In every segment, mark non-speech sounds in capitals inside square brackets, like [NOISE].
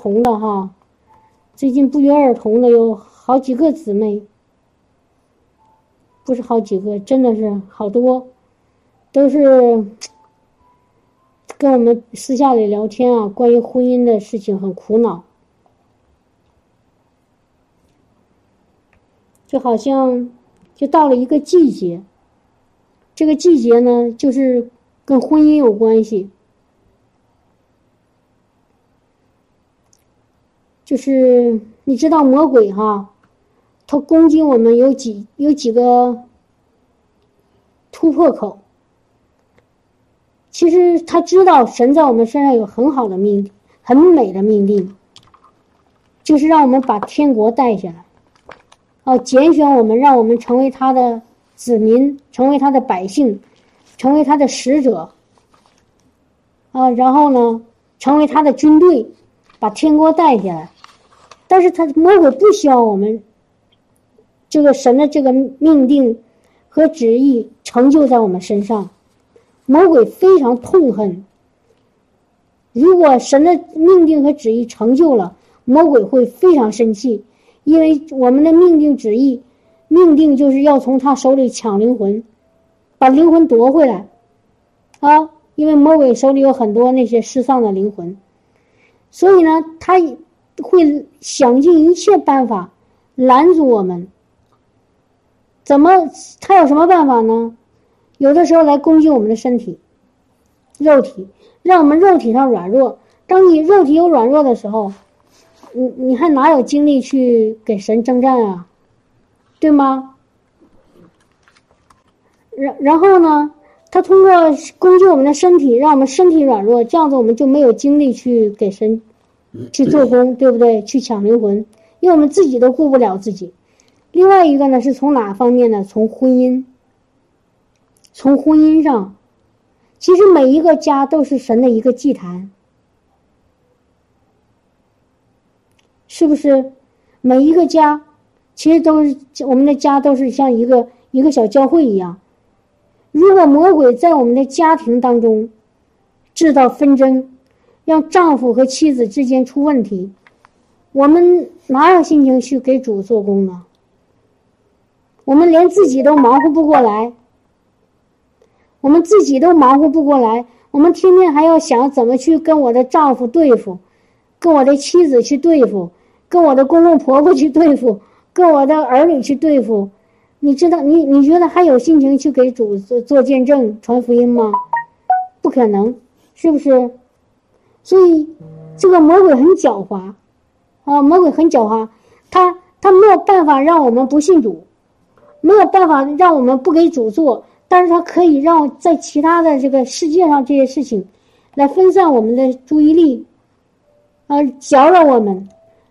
同的哈，最近不约而同的有好几个姊妹，不是好几个，真的是好多，都是跟我们私下里聊天啊，关于婚姻的事情很苦恼，就好像就到了一个季节，这个季节呢，就是跟婚姻有关系。就是你知道魔鬼哈，他攻击我们有几有几个突破口。其实他知道神在我们身上有很好的命，很美的命令，就是让我们把天国带下来，哦，拣选我们，让我们成为他的子民，成为他的百姓，成为他的使者，啊，然后呢，成为他的军队，把天国带下来。但是他魔鬼不希望我们这个神的这个命定和旨意成就在我们身上，魔鬼非常痛恨。如果神的命定和旨意成就了，魔鬼会非常生气，因为我们的命定旨意，命定就是要从他手里抢灵魂，把灵魂夺回来，啊，因为魔鬼手里有很多那些失丧的灵魂，所以呢，他。会想尽一切办法拦阻我们。怎么？他有什么办法呢？有的时候来攻击我们的身体、肉体，让我们肉体上软弱。当你肉体有软弱的时候，你你还哪有精力去给神征战啊？对吗？然然后呢？他通过攻击我们的身体，让我们身体软弱，这样子我们就没有精力去给神。去做工，对不对？去抢灵魂，因为我们自己都顾不了自己。另外一个呢，是从哪方面呢？从婚姻，从婚姻上，其实每一个家都是神的一个祭坛，是不是？每一个家，其实都是我们的家，都是像一个一个小教会一样。如果魔鬼在我们的家庭当中制造纷争，让丈夫和妻子之间出问题，我们哪有心情去给主做工呢？我们连自己都忙活不过来，我们自己都忙活不过来，我们天天还要想怎么去跟我的丈夫对付，跟我的妻子去对付，跟我的公公婆婆去对付，跟我的儿女去对付。你知道，你你觉得还有心情去给主做做见证、传福音吗？不可能，是不是？所以，这个魔鬼很狡猾，啊，魔鬼很狡猾，他他没有办法让我们不信主，没有办法让我们不给主做，但是他可以让在其他的这个世界上这些事情，来分散我们的注意力，啊，搅扰我们，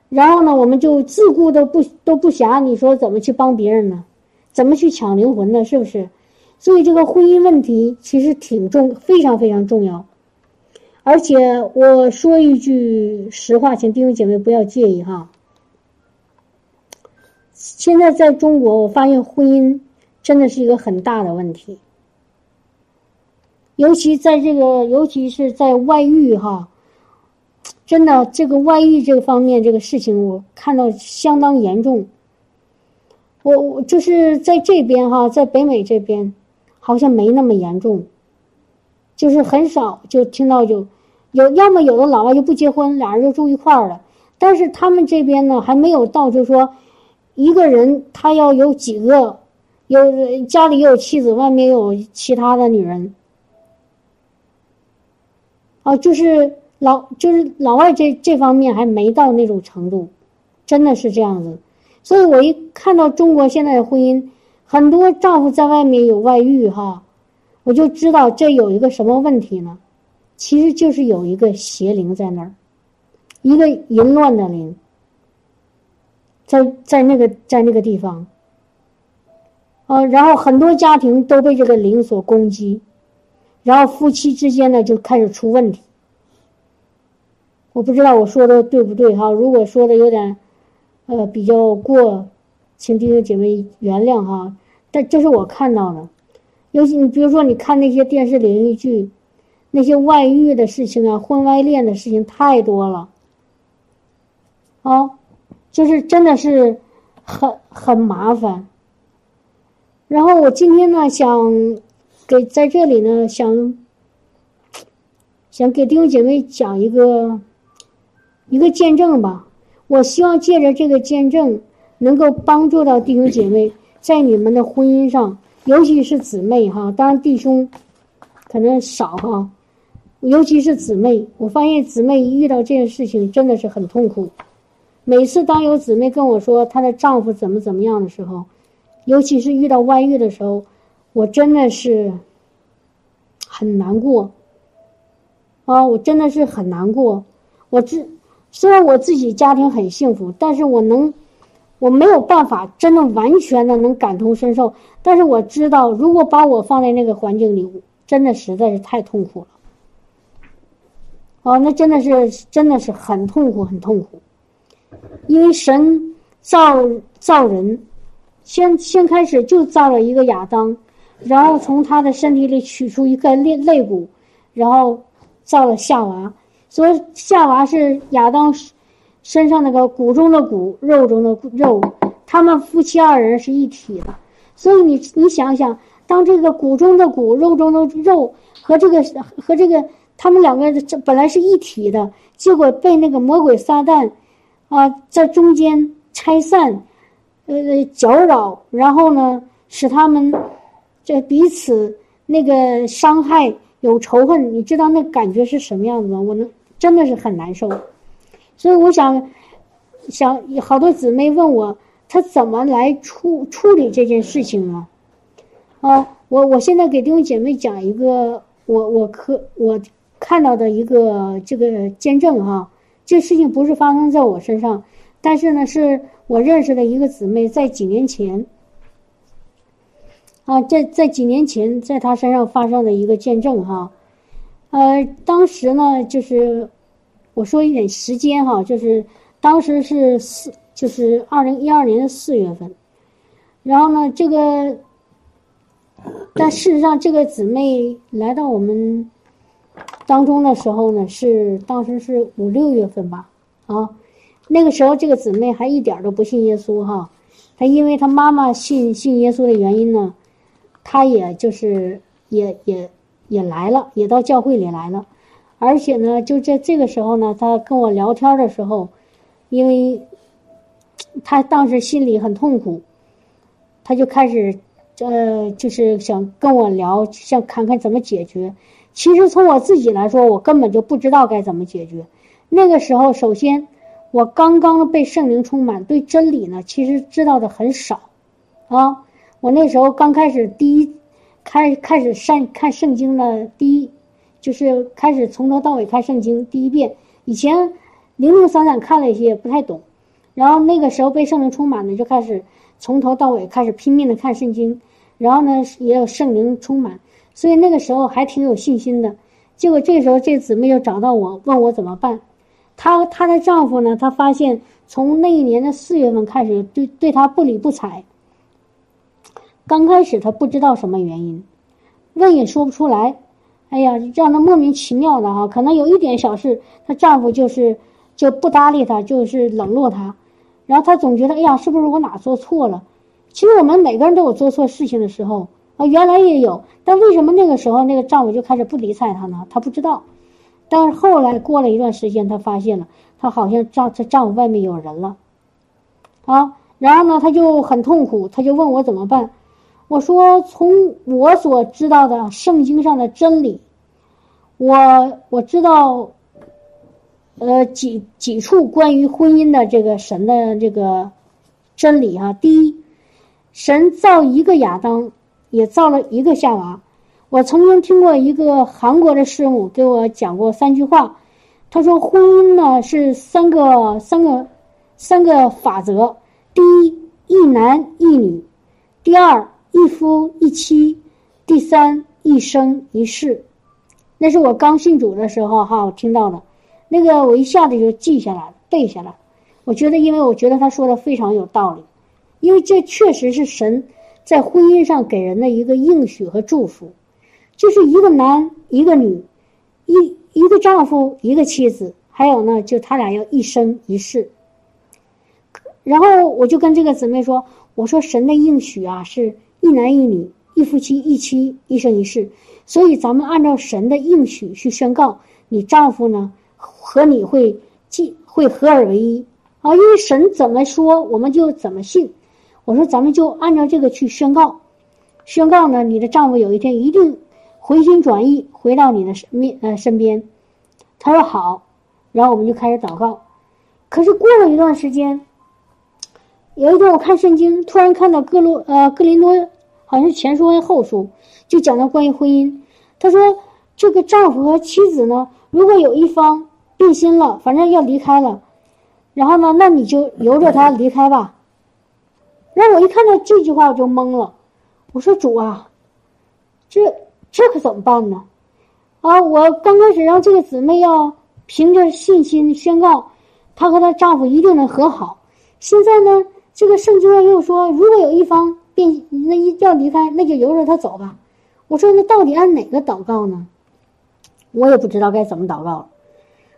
然后呢，我们就自顾都不都不暇，你说怎么去帮别人呢？怎么去抢灵魂呢？是不是？所以这个婚姻问题其实挺重，非常非常重要。而且我说一句实话，请弟兄姐妹不要介意哈。现在在中国，我发现婚姻真的是一个很大的问题，尤其在这个，尤其是在外遇哈，真的这个外遇这个方面这个事情，我看到相当严重。我我就是在这边哈，在北美这边，好像没那么严重，就是很少就听到就。有要么有的老外就不结婚，俩人就住一块儿了。但是他们这边呢，还没有到，就说一个人他要有几个，有家里有妻子，外面有其他的女人。哦，就是老就是老外这这方面还没到那种程度，真的是这样子。所以我一看到中国现在的婚姻，很多丈夫在外面有外遇哈，我就知道这有一个什么问题呢？其实就是有一个邪灵在那儿，一个淫乱的灵，在在那个在那个地方，呃，然后很多家庭都被这个灵所攻击，然后夫妻之间呢就开始出问题。我不知道我说的对不对哈，如果说的有点，呃，比较过，请弟兄姐妹原谅哈。但这是我看到的，尤其你比如说你看那些电视连续剧。那些外遇的事情啊，婚外恋的事情太多了，啊，就是真的是很很麻烦。然后我今天呢，想给在这里呢，想想给弟兄姐妹讲一个一个见证吧。我希望借着这个见证，能够帮助到弟兄姐妹在你们的婚姻上，尤其是姊妹哈，当然弟兄可能少哈。尤其是姊妹，我发现姊妹一遇到这件事情真的是很痛苦。每次当有姊妹跟我说她的丈夫怎么怎么样的时候，尤其是遇到外遇的时候，我真的是很难过。啊，我真的是很难过。我知虽然我自己家庭很幸福，但是我能我没有办法真的完全的能感同身受。但是我知道，如果把我放在那个环境里，真的实在是太痛苦了。哦，那真的是真的是很痛苦，很痛苦。因为神造造人，先先开始就造了一个亚当，然后从他的身体里取出一个肋肋骨，然后造了夏娃。所以夏娃是亚当身上那个骨中的骨，肉中的肉，他们夫妻二人是一体的。所以你你想想，当这个骨中的骨，肉中的肉和这个和这个。他们两个这本来是一体的，结果被那个魔鬼撒旦，啊，在中间拆散，呃，搅扰，然后呢，使他们这彼此那个伤害有仇恨，你知道那感觉是什么样子吗？我能真的是很难受，所以我想，想好多姊妹问我，他怎么来处处理这件事情呢？啊，我我现在给弟兄姐妹讲一个，我我可我。看到的一个这个见证哈，这事情不是发生在我身上，但是呢，是我认识的一个姊妹，在几年前，啊，在在几年前，在她身上发生的一个见证哈，呃，当时呢，就是我说一点时间哈，就是当时是四，就是二零一二年的四月份，然后呢，这个，但事实上，这个姊妹来到我们。当中的时候呢，是当时是五六月份吧，啊，那个时候这个姊妹还一点都不信耶稣哈，她因为她妈妈信信耶稣的原因呢，她也就是也也也来了，也到教会里来了，而且呢，就在这个时候呢，他跟我聊天的时候，因为他当时心里很痛苦，他就开始呃，就是想跟我聊，想看看怎么解决。其实从我自己来说，我根本就不知道该怎么解决。那个时候，首先我刚刚被圣灵充满，对真理呢，其实知道的很少，啊，我那时候刚开始第一开开始上看圣经的第一，就是开始从头到尾看圣经第一遍。以前零零散散看了一些，不太懂。然后那个时候被圣灵充满了，就开始从头到尾开始拼命的看圣经。然后呢，也有圣灵充满。所以那个时候还挺有信心的，结果这时候这姊妹又找到我，问我怎么办。她她的丈夫呢，他发现从那一年的四月份开始，对对她不理不睬。刚开始她不知道什么原因，问也说不出来。哎呀，让她莫名其妙的哈，可能有一点小事，她丈夫就是就不搭理她，就是冷落她。然后她总觉得，哎呀，是不是我哪做错了？其实我们每个人都有做错事情的时候。啊，原来也有，但为什么那个时候那个丈夫就开始不理睬她呢？她不知道，但是后来过了一段时间，她发现了，她好像丈她丈夫外面有人了，啊，然后呢，她就很痛苦，她就问我怎么办。我说，从我所知道的圣经上的真理，我我知道，呃，几几处关于婚姻的这个神的这个真理啊。第一，神造一个亚当。也造了一个夏娃。我曾经听过一个韩国的师母给我讲过三句话。他说：“婚姻呢是三个三个三个法则。第一，一男一女；第二，一夫一妻；第三，一生一世。”那是我刚信主的时候哈，我听到的。那个我一下子就记下来，背下来。我觉得，因为我觉得他说的非常有道理，因为这确实是神。在婚姻上给人的一个应许和祝福，就是一个男一个女，一一个丈夫一个妻子，还有呢，就他俩要一生一世，然后我就跟这个姊妹说：“我说神的应许啊，是一男一女，一夫妻一妻，一生一世。所以咱们按照神的应许去宣告，你丈夫呢和你会既会合而为一啊，因为神怎么说，我们就怎么信。我说咱们就按照这个去宣告，宣告呢，你的丈夫有一天一定回心转意，回到你的身面呃身边。”他说好，然后我们就开始祷告。可是过了一段时间，有一天我看圣经，突然看到哥罗呃格林多好像是前书还是后书，就讲到关于婚姻。他说这个丈夫和妻子呢，如果有一方变心了，反正要离开了，然后呢，那你就由着他离开吧。然后我一看到这句话我就懵了，我说主啊，这这可怎么办呢？啊，我刚开始让这个姊妹要凭着信心宣告，她和她丈夫一定能和好。现在呢，这个圣经上又说，如果有一方变，那一要离开，那就由着他走吧。我说，那到底按哪个祷告呢？我也不知道该怎么祷告。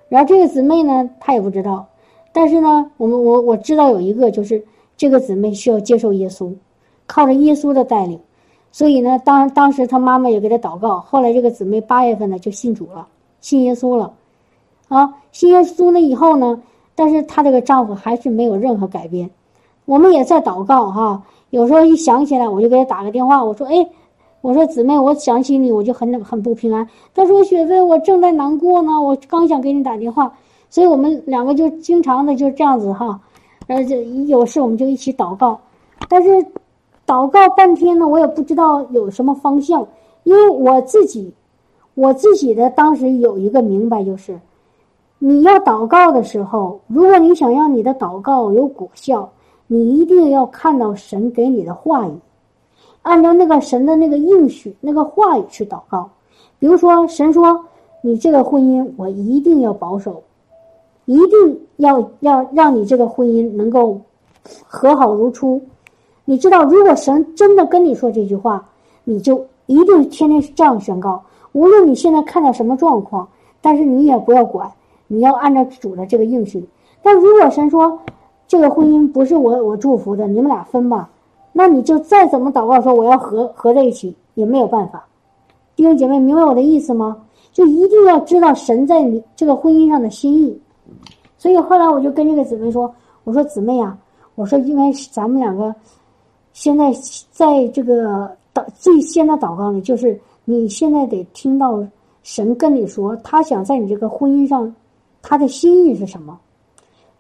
然后这个姊妹呢，她也不知道。但是呢，我们我我知道有一个，就是这个姊妹需要接受耶稣，靠着耶稣的带领。所以呢，当当时她妈妈也给她祷告。后来这个姊妹八月份呢就信主了，信耶稣了，啊，信耶稣了以后呢，但是她这个丈夫还是没有任何改变。我们也在祷告哈，有时候一想起来，我就给他打个电话，我说：“哎，我说姊妹，我想起你，我就很很不平安。”他说：“雪飞，我正在难过呢，我刚想给你打电话。”所以我们两个就经常的就这样子哈，呃，就有事我们就一起祷告，但是。祷告半天呢，我也不知道有什么方向，因为我自己，我自己的当时有一个明白，就是你要祷告的时候，如果你想让你的祷告有果效，你一定要看到神给你的话语，按照那个神的那个应许那个话语去祷告。比如说，神说你这个婚姻我一定要保守，一定要要让你这个婚姻能够和好如初。你知道，如果神真的跟你说这句话，你就一定天天这样宣告。无论你现在看到什么状况，但是你也不要管，你要按照主的这个应许。但如果神说这个婚姻不是我我祝福的，你们俩分吧，那你就再怎么祷告说我要合合在一起也没有办法。弟兄姐妹，明白我的意思吗？就一定要知道神在你这个婚姻上的心意。所以后来我就跟这个姊妹说：“我说姊妹啊，我说应该咱们两个。”现在在这个祷最先的祷告呢，就是你现在得听到神跟你说，他想在你这个婚姻上，他的心意是什么？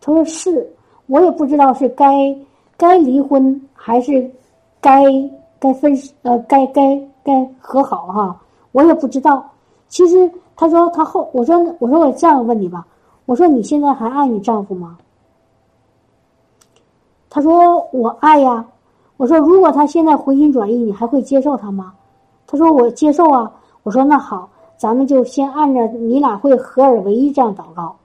他说是，我也不知道是该该离婚还是该该分呃该该该和好哈，我也不知道。其实他说他后我说我说我这样问你吧，我说你现在还爱你丈夫吗？他说我爱呀。我说，如果他现在回心转意，你还会接受他吗？他说我接受啊。我说那好，咱们就先按照你俩会合而为一这样祷告。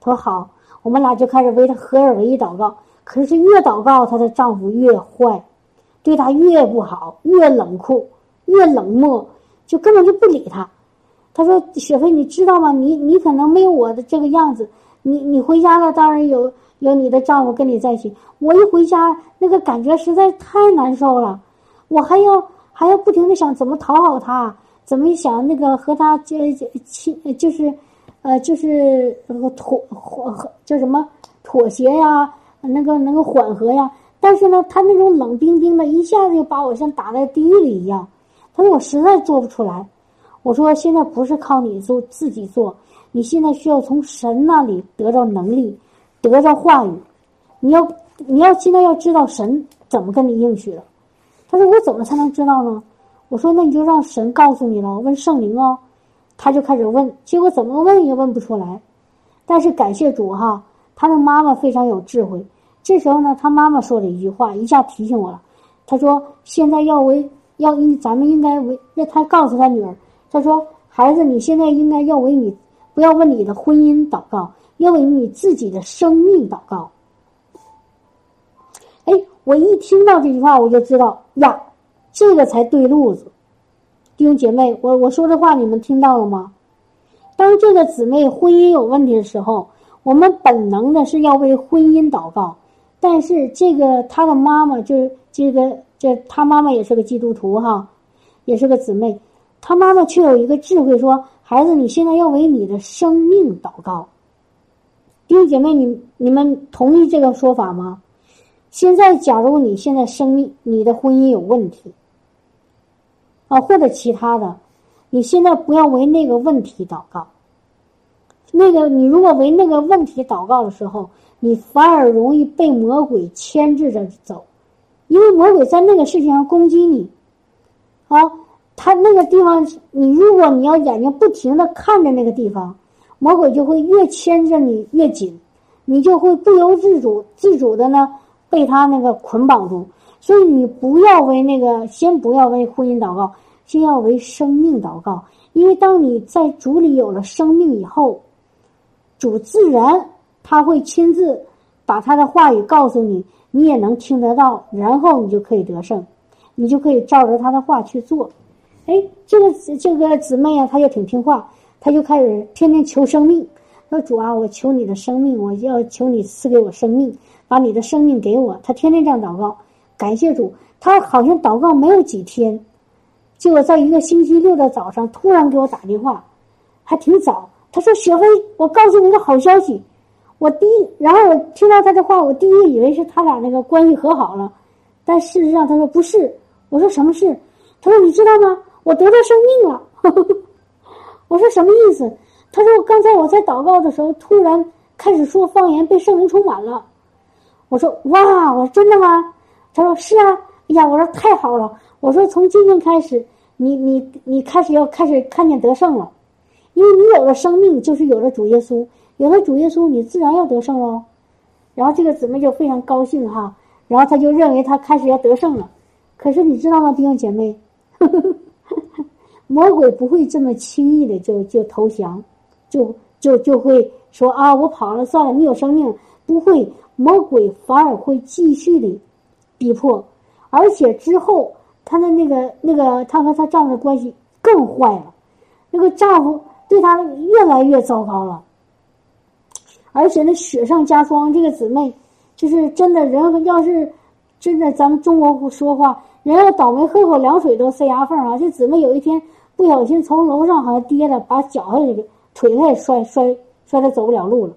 他说好，我们俩就开始为她合而为一祷告。可是越祷告，她的丈夫越坏，对她越不好，越冷酷，越冷漠，就根本就不理她。她说：“雪飞，你知道吗？你你可能没有我的这个样子。你你回家了，当然有。”有你的丈夫跟你在一起，我一回家那个感觉实在太难受了，我还要还要不停的想怎么讨好他，怎么想那个和他就亲就是，呃就是妥妥叫什么妥协呀，那个能够缓和呀。但是呢，他那种冷冰冰的，一下子就把我像打在地狱里一样。他说我实在做不出来。我说现在不是靠你做自己做，你现在需要从神那里得到能力。得着话语，你要你要现在要知道神怎么跟你应许的。他说我怎么才能知道呢？我说那你就让神告诉你了，问圣灵哦。他就开始问，结果怎么问也问不出来。但是感谢主哈，他的妈妈非常有智慧。这时候呢，他妈妈说了一句话，一下提醒我了。他说现在要为要应咱们应该为那他告诉他女儿，他说孩子你现在应该要为你不要问你的婚姻祷告。要为你自己的生命祷告。哎，我一听到这句话，我就知道呀，这个才对路子。弟兄姐妹，我我说这话你们听到了吗？当这个姊妹婚姻有问题的时候，我们本能的是要为婚姻祷告，但是这个她的妈妈就是这个这她妈妈也是个基督徒哈，也是个姊妹，她妈妈却有一个智慧说：“孩子，你现在要为你的生命祷告。”弟兄姐妹，你你们同意这个说法吗？现在，假如你现在生命、你的婚姻有问题，啊，或者其他的，你现在不要为那个问题祷告。那个，你如果为那个问题祷告的时候，你反而容易被魔鬼牵制着走，因为魔鬼在那个事情上攻击你，啊，他那个地方，你如果你要眼睛不停的看着那个地方，魔鬼就会越牵着你越紧，你就会不由自主、自主的呢。被他那个捆绑住，所以你不要为那个，先不要为婚姻祷告，先要为生命祷告。因为当你在主里有了生命以后，主自然他会亲自把他的话语告诉你，你也能听得到，然后你就可以得胜，你就可以照着他的话去做。哎，这个这个姊妹啊，她就挺听话，她就开始天天求生命，说主啊，我求你的生命，我要求你赐给我生命。把你的生命给我，她天天这样祷告，感谢主。他好像祷告没有几天，结果在一个星期六的早上，突然给我打电话，还挺早。他说：“雪飞，我告诉你个好消息。”我第一，然后我听到他的话，我第一以为是他俩那个关系和好了，但事实上他说不是。我说什么事？他说你知道吗？我得到生命了。[LAUGHS] 我说什么意思？他说刚才我在祷告的时候，突然开始说方言，被圣灵充满了。我说哇，我说真的吗？他说是啊。哎呀，我说太好了。我说从今天开始，你你你开始要开始看见得胜了，因为你有了生命，就是有了主耶稣，有了主耶稣，你自然要得胜喽。然后这个姊妹就非常高兴哈，然后他就认为他开始要得胜了。可是你知道吗，弟兄姐妹，[LAUGHS] 魔鬼不会这么轻易的就就投降，就就就会说啊，我跑了算了，你有生命不会。魔鬼反而会继续的逼迫，而且之后她的那个那个她和她丈夫的关系更坏了，那个丈夫对她越来越糟糕了，而且那雪上加霜。这个姊妹就是真的人要是真的咱们中国说话，人要倒霉喝口凉水都塞牙缝啊。这姊妹有一天不小心从楼上好像跌了，把脚还给腿还摔摔摔的走不了路了。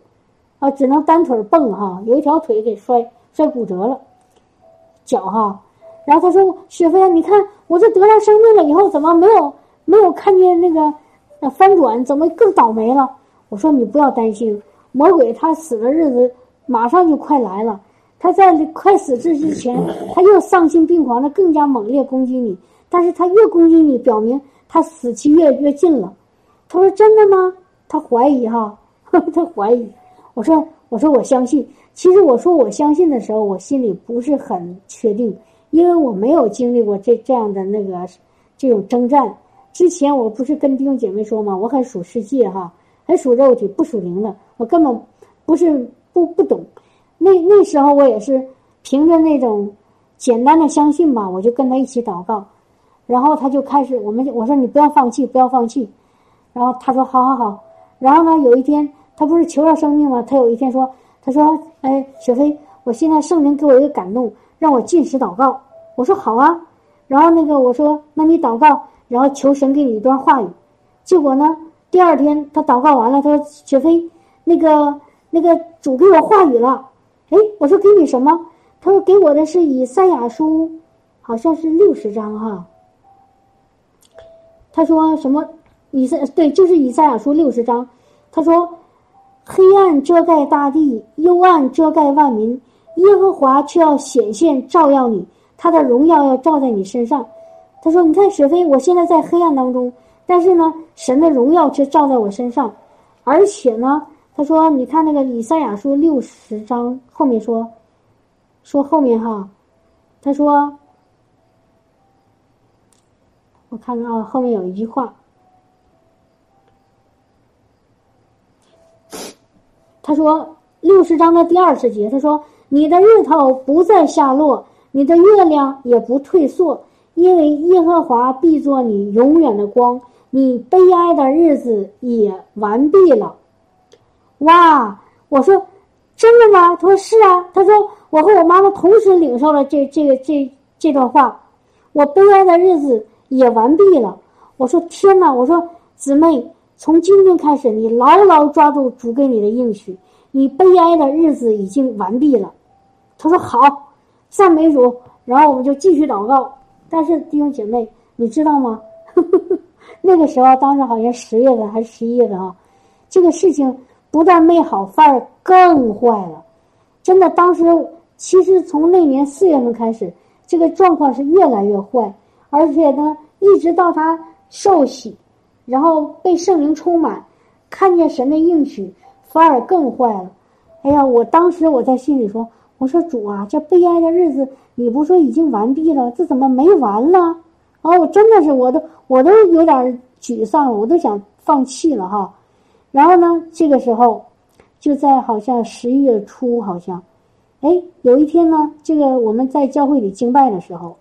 啊，只能单腿蹦哈，有一条腿给摔摔骨折了，脚哈。然后他说：“雪飞啊，你看我这得了生命了以后，怎么没有没有看见那个翻转？怎么更倒霉了？”我说：“你不要担心，魔鬼他死的日子马上就快来了。他在快死之之前，他又丧心病狂的更加猛烈攻击你。但是他越攻击你，表明他死期越越近了。”他说：“真的吗？”他怀疑哈，[LAUGHS] 他怀疑。我说，我说，我相信。其实我说我相信的时候，我心里不是很确定，因为我没有经历过这这样的那个这种征战。之前我不是跟弟兄姐妹说吗？我很属世界哈，很属肉体，不属灵的。我根本不是不不懂。那那时候我也是凭着那种简单的相信吧，我就跟他一起祷告，然后他就开始，我们我说你不要放弃，不要放弃。然后他说好好好。然后呢，有一天。他不是求了生命吗？他有一天说：“他说，哎，雪飞，我现在圣灵给我一个感动，让我进食祷告。”我说：“好啊。”然后那个我说：“那你祷告，然后求神给你一段话语。”结果呢，第二天他祷告完了，他说：“雪飞，那个那个主给我话语了。”哎，我说：“给你什么？”他说：“给我的是以赛亚书，好像是六十章哈。”他说：“什么？以赛对，就是以赛亚书六十章。”他说。黑暗遮盖大地，幽暗遮盖万民，耶和华却要显现照耀你，他的荣耀要照在你身上。他说：“你看，雪飞，我现在在黑暗当中，但是呢，神的荣耀却照在我身上。而且呢，他说，你看那个以赛亚书六十章后面说，说后面哈，他说，我看看啊，后面有一句话。”他说六十章的第二十节，他说：“你的日头不再下落，你的月亮也不退缩，因为耶和华必作你永远的光，你悲哀的日子也完毕了。”哇！我说真的吗？他说是啊。他说我和我妈妈同时领受了这这个这这段话，我悲哀的日子也完毕了。我说天哪！我说姊妹，从今天开始，你牢牢抓住主给你的应许，你悲哀的日子已经完毕了。他说好，赞美主。然后我们就继续祷告。但是弟兄姐妹，你知道吗？[LAUGHS] 那个时候，当时好像十月份还是十一月份啊，这个事情不但没好，反而更坏了。真的，当时其实从那年四月份开始，这个状况是越来越坏，而且呢，一直到他受洗，然后被圣灵充满，看见神的应许，反而更坏了。哎呀，我当时我在心里说：“我说主啊，这悲哀的日子，你不说已经完毕了，这怎么没完了？”啊，我真的是，我都我都有点沮丧了，我都想放弃了哈。然后呢，这个时候就在好像十一月初，好像，哎，有一天呢，这个我们在教会里敬拜的时候，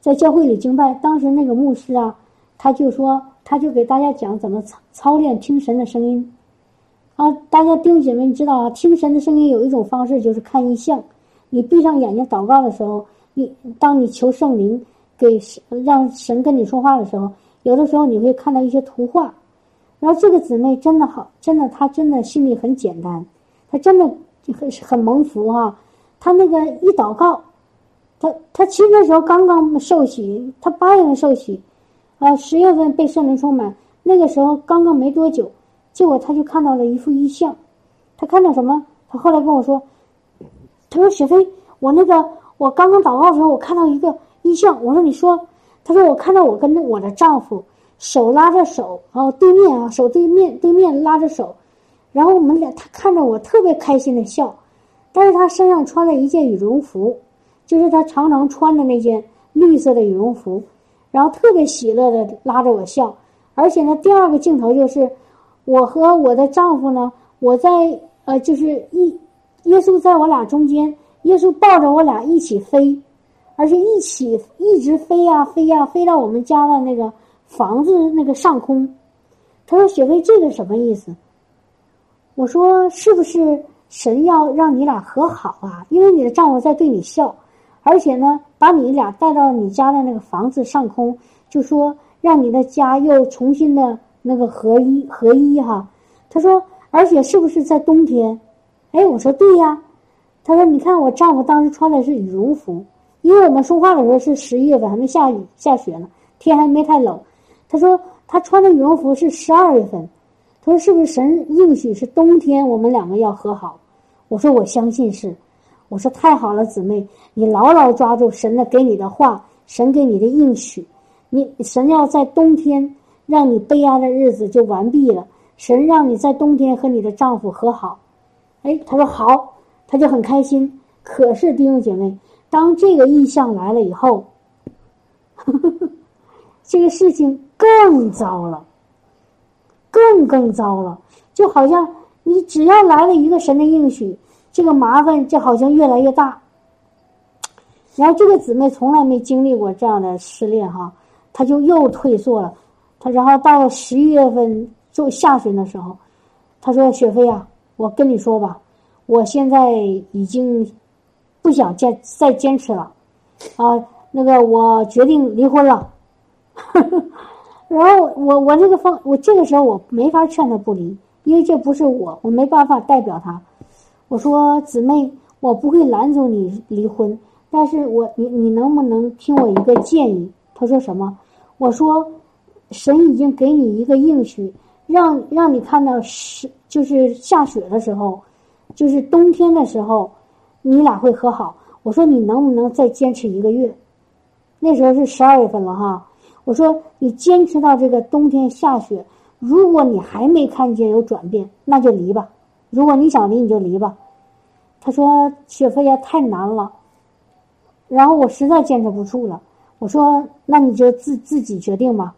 在教会里敬拜，当时那个牧师啊，他就说，他就给大家讲怎么操操练听神的声音。啊，大家弟兄姐妹，你知道啊，听神的声音有一种方式就是看异象。你闭上眼睛祷告的时候，你当你求圣灵。给让神跟你说话的时候，有的时候你会看到一些图画，然后这个姊妹真的好，真的她真的心里很简单，她真的很很蒙福哈。她那个一祷告，她她其实那时候刚刚受洗，她八月份受洗，啊十月份被圣灵充满，那个时候刚刚没多久，结果他就看到了一幅异象，他看到什么？他后来跟我说，他说雪飞，我那个我刚刚祷告的时候，我看到一个。异象，我说你说，他说我看到我跟我的丈夫手拉着手，然后对面啊手对面对面拉着手，然后我们俩他看着我特别开心的笑，但是他身上穿了一件羽绒服，就是他常常穿的那件绿色的羽绒服，然后特别喜乐的拉着我笑，而且呢第二个镜头就是我和我的丈夫呢，我在呃就是一耶稣在我俩中间，耶稣抱着我俩一起飞。而且一起一直飞呀飞呀飞到我们家的那个房子那个上空，他说：“雪飞，这个什么意思？”我说：“是不是神要让你俩和好啊？因为你的丈夫在对你笑，而且呢，把你俩带到你家的那个房子上空，就说让你的家又重新的那个合一合一哈。”他说：“而且是不是在冬天？”哎，我说：“对呀。”他说：“你看我丈夫当时穿的是羽绒服。”因为我们说话的时候是十一月份，还没下雨下雪呢，天还没太冷。他说他穿的羽绒服是十二月份。他说是不是神应许是冬天我们两个要和好？我说我相信是。我说太好了，姊妹，你牢牢抓住神的给你的话，神给你的应许。你神要在冬天让你悲哀的日子就完毕了。神让你在冬天和你的丈夫和好。哎，他说好，他就很开心。可是弟兄姐妹。当这个意象来了以后，呵呵呵这个事情更糟了，更更糟了。就好像你只要来了一个神的应许，这个麻烦就好像越来越大。然后这个姊妹从来没经历过这样的失恋哈，她就又退缩了。她然后到了十一月份就下旬的时候，她说：“雪飞啊，我跟你说吧，我现在已经。”不想坚再坚持了，啊，那个我决定离婚了。[LAUGHS] 然后我我这个方我这个时候我没法劝他不离，因为这不是我，我没办法代表他。我说姊妹，我不会拦阻你离婚，但是我你你能不能听我一个建议？他说什么？我说神已经给你一个应许，让让你看到是就是下雪的时候，就是冬天的时候。你俩会和好？我说你能不能再坚持一个月？那时候是十二月份了哈。我说你坚持到这个冬天下雪，如果你还没看见有转变，那就离吧。如果你想离，你就离吧。他说雪飞呀太难了，然后我实在坚持不住了。我说那你就自自己决定吧。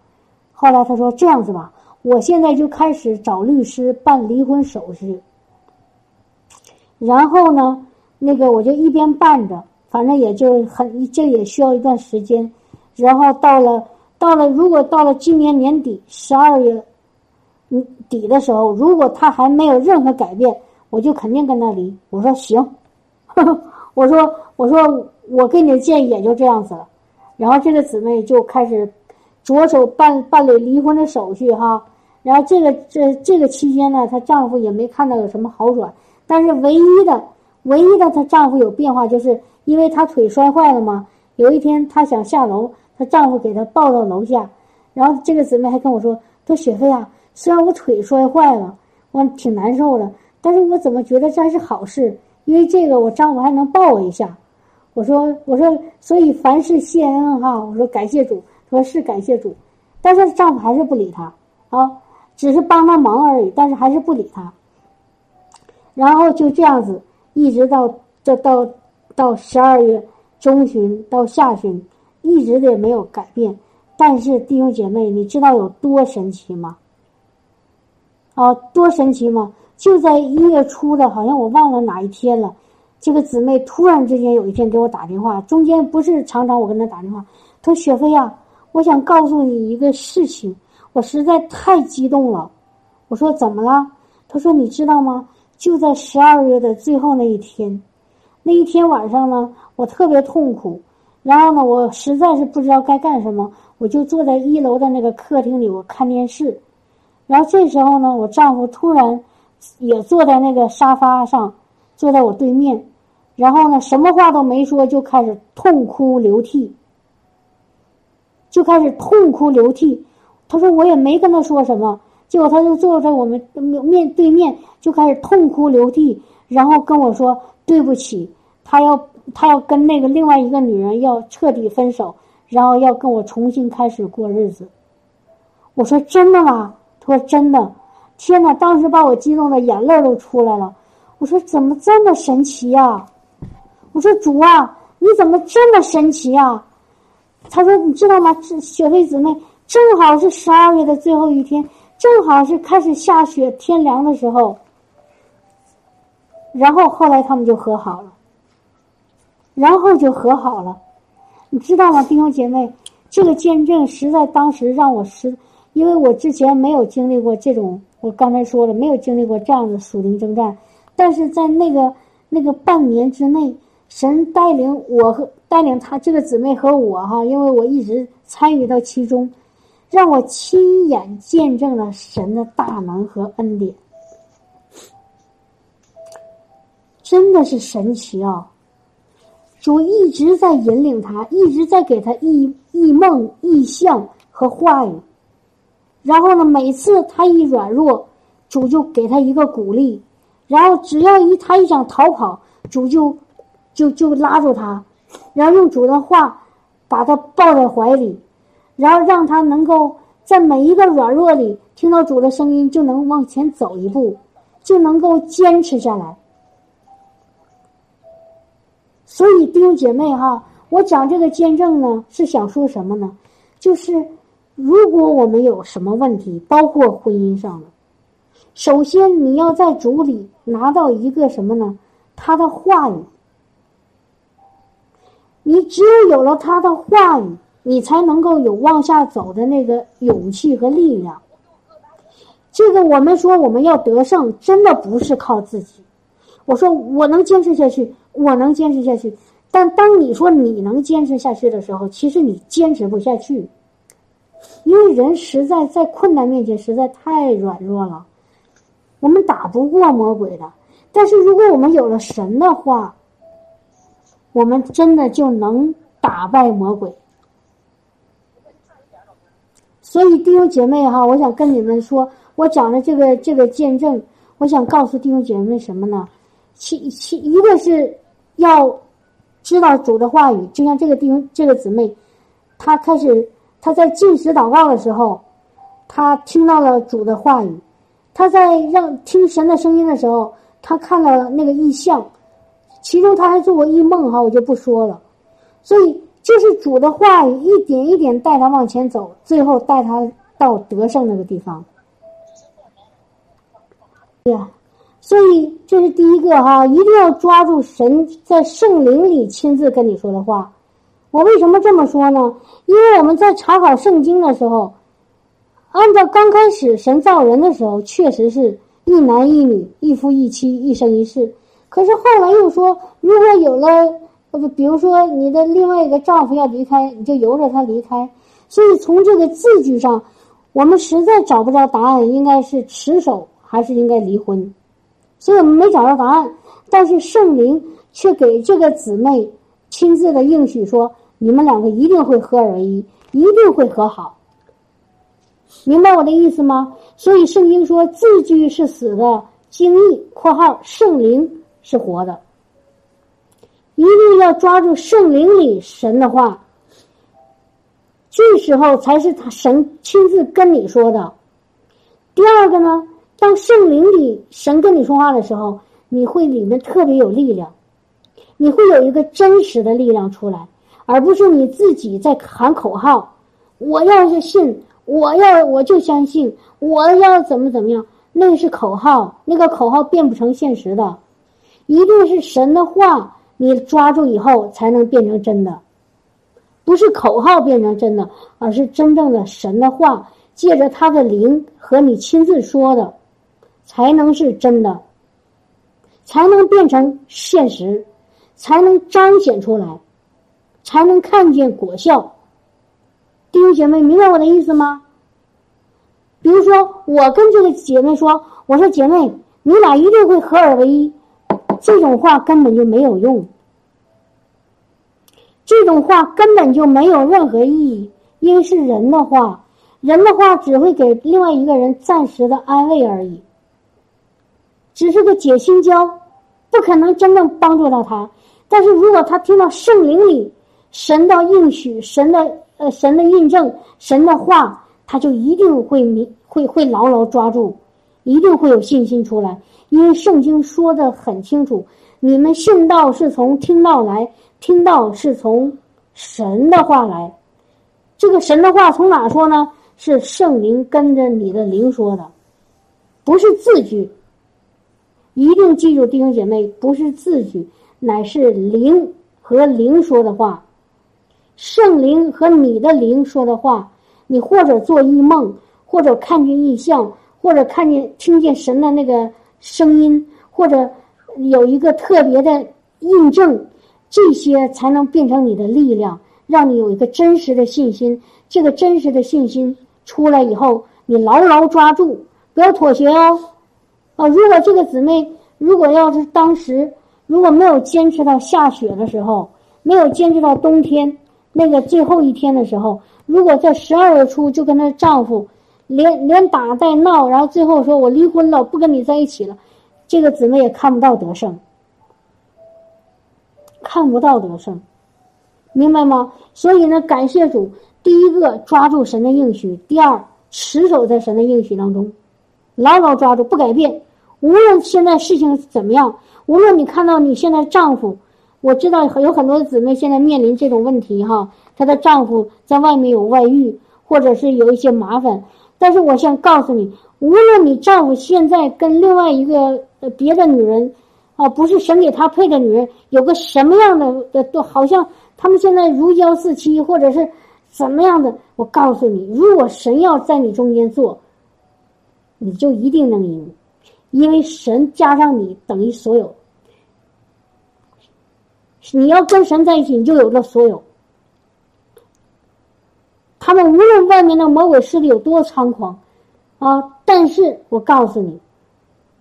后来他说这样子吧，我现在就开始找律师办离婚手续，然后呢？那个我就一边办着，反正也就很，这也需要一段时间。然后到了，到了，如果到了今年年底十二月，底的时候，如果他还没有任何改变，我就肯定跟他离。我说行，[LAUGHS] 我说我说我给你的建议也就这样子了。然后这个姊妹就开始着手办办理离婚的手续哈。然后这个这这个期间呢，她丈夫也没看到有什么好转。但是唯一的唯一的她丈夫有变化，就是因为她腿摔坏了嘛。有一天她想下楼，她丈夫给她抱到楼下。然后这个姊妹还跟我说：“说雪飞啊，虽然我腿摔坏了，我挺难受的，但是我怎么觉得这是好事？因为这个我丈夫还能抱我一下。”我说：“我说，所以凡事谢恩哈。”我说：“感谢主。”他说是感谢主，但是丈夫还是不理他啊，只是帮她忙而已，但是还是不理他。然后就这样子，一直到这到到十二月中旬到下旬，一直的也没有改变。但是弟兄姐妹，你知道有多神奇吗？啊，多神奇吗？就在一月初的，好像我忘了哪一天了。这个姊妹突然之间有一天给我打电话，中间不是常常我跟她打电话，她说：“雪飞呀，我想告诉你一个事情，我实在太激动了。”我说：“怎么了？”她说：“你知道吗？就在十二月的最后那一天，那一天晚上呢，我特别痛苦，然后呢，我实在是不知道该干什么。”我就坐在一楼的那个客厅里，我看电视。然后这时候呢，我丈夫突然也坐在那个沙发上，坐在我对面。然后呢，什么话都没说，就开始痛哭流涕，就开始痛哭流涕。他说我也没跟他说什么，结果他就坐在我们面对面，就开始痛哭流涕，然后跟我说对不起，他要他要跟那个另外一个女人要彻底分手。然后要跟我重新开始过日子，我说真的吗？他说真的。天哪！当时把我激动的眼泪都出来了。我说怎么这么神奇呀？我说主啊，你怎么这么神奇呀？他说你知道吗？这雪飞姊妹正好是十二月的最后一天，正好是开始下雪天凉的时候。然后后来他们就和好了，然后就和好了。你知道吗，弟兄姐妹，这个见证实在当时让我实，因为我之前没有经历过这种，我刚才说了，没有经历过这样的属灵征战，但是在那个那个半年之内，神带领我和带领他这个姊妹和我哈，因为我一直参与到其中，让我亲眼见证了神的大能和恩典，真的是神奇啊！主一直在引领他，一直在给他异异梦、异象和话语。然后呢，每次他一软弱，主就给他一个鼓励。然后只要一他一想逃跑，主就就就拉住他，然后用主的话把他抱在怀里，然后让他能够在每一个软弱里听到主的声音，就能往前走一步，就能够坚持下来。所以弟兄姐妹哈，我讲这个见证呢，是想说什么呢？就是如果我们有什么问题，包括婚姻上的，首先你要在主里拿到一个什么呢？他的话语。你只有有了他的话语，你才能够有往下走的那个勇气和力量。这个我们说我们要得胜，真的不是靠自己。我说我能坚持下去。我能坚持下去，但当你说你能坚持下去的时候，其实你坚持不下去，因为人实在在困难面前实在太软弱了，我们打不过魔鬼的。但是如果我们有了神的话，我们真的就能打败魔鬼。所以弟兄姐妹哈，我想跟你们说，我讲的这个这个见证，我想告诉弟兄姐妹什么呢？其其一个是。要知道主的话语，就像这个弟兄、这个姊妹，她开始他在进食祷告的时候，他听到了主的话语；他在让听神的声音的时候，他看了那个异象，其中他还做过异梦哈，我就不说了。所以就是主的话语一点一点带他往前走，最后带他到得胜那个地方。对呀。所以这是第一个哈，一定要抓住神在圣灵里亲自跟你说的话。我为什么这么说呢？因为我们在查考圣经的时候，按照刚开始神造人的时候，确实是一男一女，一夫一妻，一生一世。可是后来又说，如果有了，不，比如说你的另外一个丈夫要离开，你就由着他离开。所以从这个字句上，我们实在找不着答案，应该是持守还是应该离婚？所以我们没找到答案。但是圣灵却给这个姊妹亲自的应许说：你们两个一定会合而为一，一定会和好。明白我的意思吗？所以圣经说字句是死的，经义（括号圣灵）是活的。一定要抓住圣灵里神的话。这时候才是他神亲自跟你说的。第二个呢，当圣灵里神跟你说话的时候，你会里面特别有力量，你会有一个真实的力量出来，而不是你自己在喊口号。我要是信，我要我就相信，我要怎么怎么样，那是口号，那个口号变不成现实的，一定是神的话，你抓住以后才能变成真的。不是口号变成真的，而是真正的神的话，借着他的灵和你亲自说的，才能是真的，才能变成现实，才能彰显出来，才能看见果效。弟兄姐妹，明白我的意思吗？比如说，我跟这个姐妹说：“我说姐妹，你俩一定会合二为一。”这种话根本就没有用。这种话根本就没有任何意义，因为是人的话，人的话只会给另外一个人暂时的安慰而已，只是个解心交，不可能真正帮助到他。但是如果他听到圣灵里神的应许、神的呃神的印证、神的话，他就一定会明会会牢牢抓住，一定会有信心出来，因为圣经说的很清楚，你们信道是从听道来。听到是从神的话来，这个神的话从哪说呢？是圣灵跟着你的灵说的，不是字句。一定记住，弟兄姐妹，不是字句，乃是灵和灵说的话。圣灵和你的灵说的话，你或者做异梦，或者看见异象，或者看见听见神的那个声音，或者有一个特别的印证。这些才能变成你的力量，让你有一个真实的信心。这个真实的信心出来以后，你牢牢抓住，不要妥协哦。啊，如果这个姊妹如果要是当时如果没有坚持到下雪的时候，没有坚持到冬天那个最后一天的时候，如果在十二月初就跟她丈夫连连打带闹，然后最后说我离婚了，不跟你在一起了，这个姊妹也看不到得胜。看不到得胜，明白吗？所以呢，感谢主，第一个抓住神的应许，第二持守在神的应许当中，牢牢抓住不改变。无论现在事情怎么样，无论你看到你现在丈夫，我知道有很多姊妹现在面临这种问题哈，她的丈夫在外面有外遇，或者是有一些麻烦。但是我想告诉你，无论你丈夫现在跟另外一个呃别的女人。啊，不是神给他配的女人，有个什么样的的都好像他们现在如胶似漆，或者是怎么样的？我告诉你，如果神要在你中间做，你就一定能赢，因为神加上你等于所有。你要跟神在一起，你就有了所有。他们无论外面的魔鬼势力有多猖狂，啊，但是我告诉你，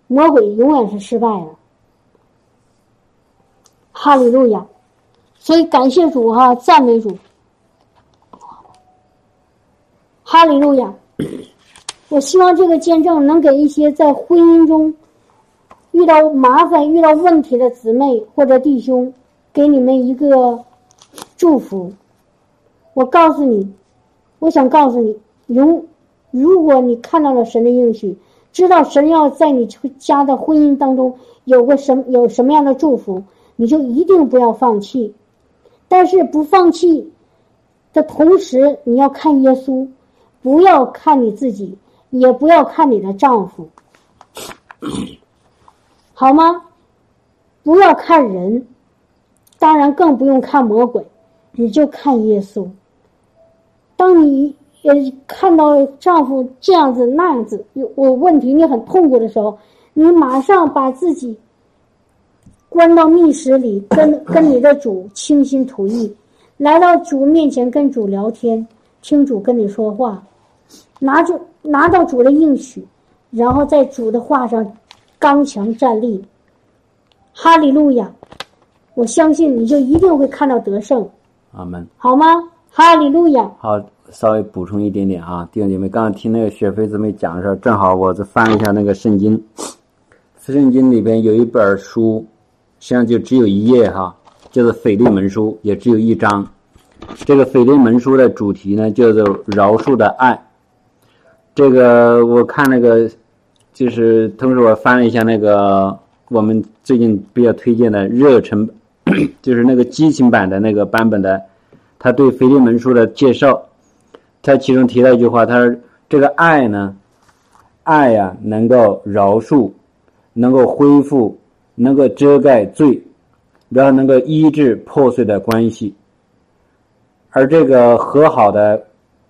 魔鬼永远是失败的。哈利路亚，所以感谢主哈，赞美主。哈利路亚，[CLEARS THROAT] 我希望这个见证能给一些在婚姻中遇到麻烦、遇到问题的姊妹或者弟兄，给你们一个祝福。我告诉你，我想告诉你，如如果你看到了神的应许，知道神要在你家的婚姻当中有个什有什么样的祝福。你就一定不要放弃，但是不放弃的同时，你要看耶稣，不要看你自己，也不要看你的丈夫，好吗？不要看人，当然更不用看魔鬼，你就看耶稣。当你呃看到丈夫这样子那样子有我问题，你很痛苦的时候，你马上把自己。关到密室里，跟跟你的主倾心吐意，来到主面前跟主聊天，听主跟你说话，拿着拿到主的应许，然后在主的话上刚强站立。哈利路亚！我相信你就一定会看到得胜。阿门。好吗？哈利路亚。好，稍微补充一点点啊，弟兄姐妹，刚刚听那个雪飞姊妹讲的时候，正好我再翻了一下那个圣经，圣经里边有一本书，实际上就只有一页哈，就是腓利门书，也只有一章。这个腓利门书的主题呢，叫做饶恕的爱。这个我看那个，就是同时我翻了一下那个我们最近比较推荐的热忱。[CLEARS THROAT] 就是那个激情版的那个版本的，他对腓利门书的介绍，他其中提到一句话，他说：“这个爱呢，爱呀，能够饶恕，能够恢复，能够遮盖罪，然后能够医治破碎的关系。而这个和好的，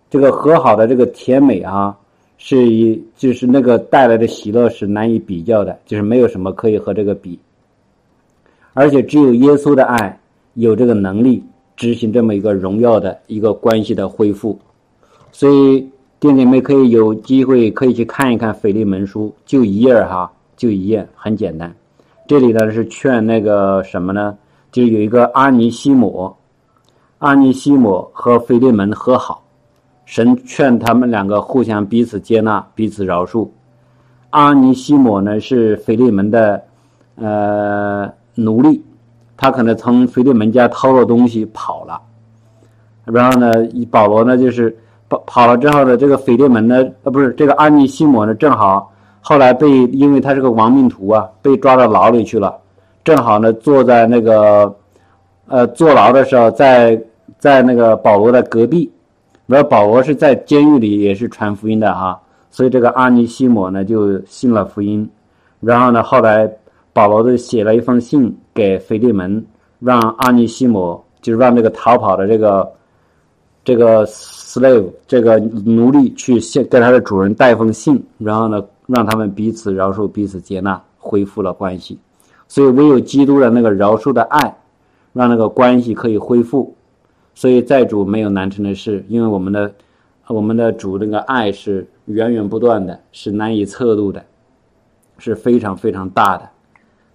这个和好的这个甜美啊，是以就是那个带来的喜乐是难以比较的，就是没有什么可以和这个比。”而且只有耶稣的爱有这个能力执行这么一个荣耀的一个关系的恢复，所以弟兄妹可以有机会可以去看一看《腓利门书》，就一页哈，就一页，很简单。这里呢是劝那个什么呢？就有一个阿尼西姆，阿尼西姆和腓利门和好，神劝他们两个互相彼此接纳，彼此饶恕。阿尼西姆呢是腓利门的，呃。奴隶，他可能从腓利门家偷了东西跑了，然后呢，保罗呢就是跑跑了之后呢，这个腓利门呢，呃，不是这个安尼西摩呢，正好后来被因为他是个亡命徒啊，被抓到牢里去了，正好呢坐在那个呃坐牢的时候，在在那个保罗的隔壁，然后保罗是在监狱里也是传福音的哈，所以这个阿尼西摩呢就信了福音，然后呢后来。保罗就写了一封信给腓利门，让阿尼西姆，就是让这个逃跑的这个这个 slave 这个奴隶去信给他的主人带封信，然后呢，让他们彼此饶恕、彼此接纳，恢复了关系。所以唯有基督的那个饶恕的爱，让那个关系可以恢复。所以在主没有难成的事，因为我们的我们的主那个爱是源源不断的，是难以测度的，是非常非常大的。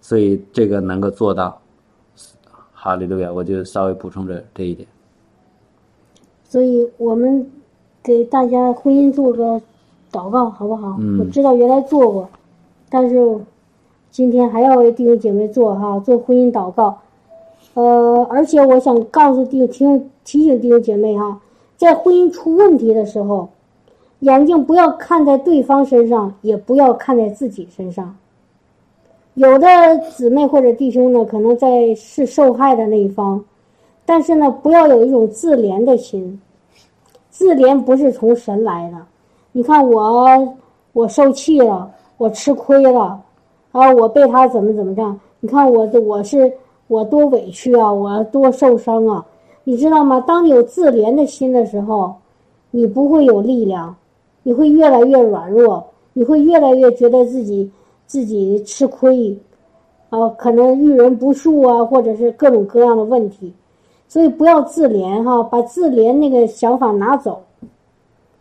所以这个能够做到，哈利路亚！我就稍微补充这这一点。所以我们给大家婚姻做个祷告，好不好？嗯。我知道原来做过，但是今天还要为弟兄姐妹做哈，做婚姻祷告。呃，而且我想告诉弟兄提醒弟兄姐妹哈，在婚姻出问题的时候，眼睛不要看在对方身上，也不要看在自己身上。有的姊妹或者弟兄呢，可能在是受害的那一方，但是呢，不要有一种自怜的心。自怜不是从神来的。你看我，我受气了，我吃亏了，啊，我被他怎么怎么着？你看我，我是我多委屈啊，我多受伤啊，你知道吗？当你有自怜的心的时候，你不会有力量，你会越来越软弱，你会越来越觉得自己。自己吃亏，啊，可能遇人不淑啊，或者是各种各样的问题，所以不要自怜哈，把自怜那个想法拿走。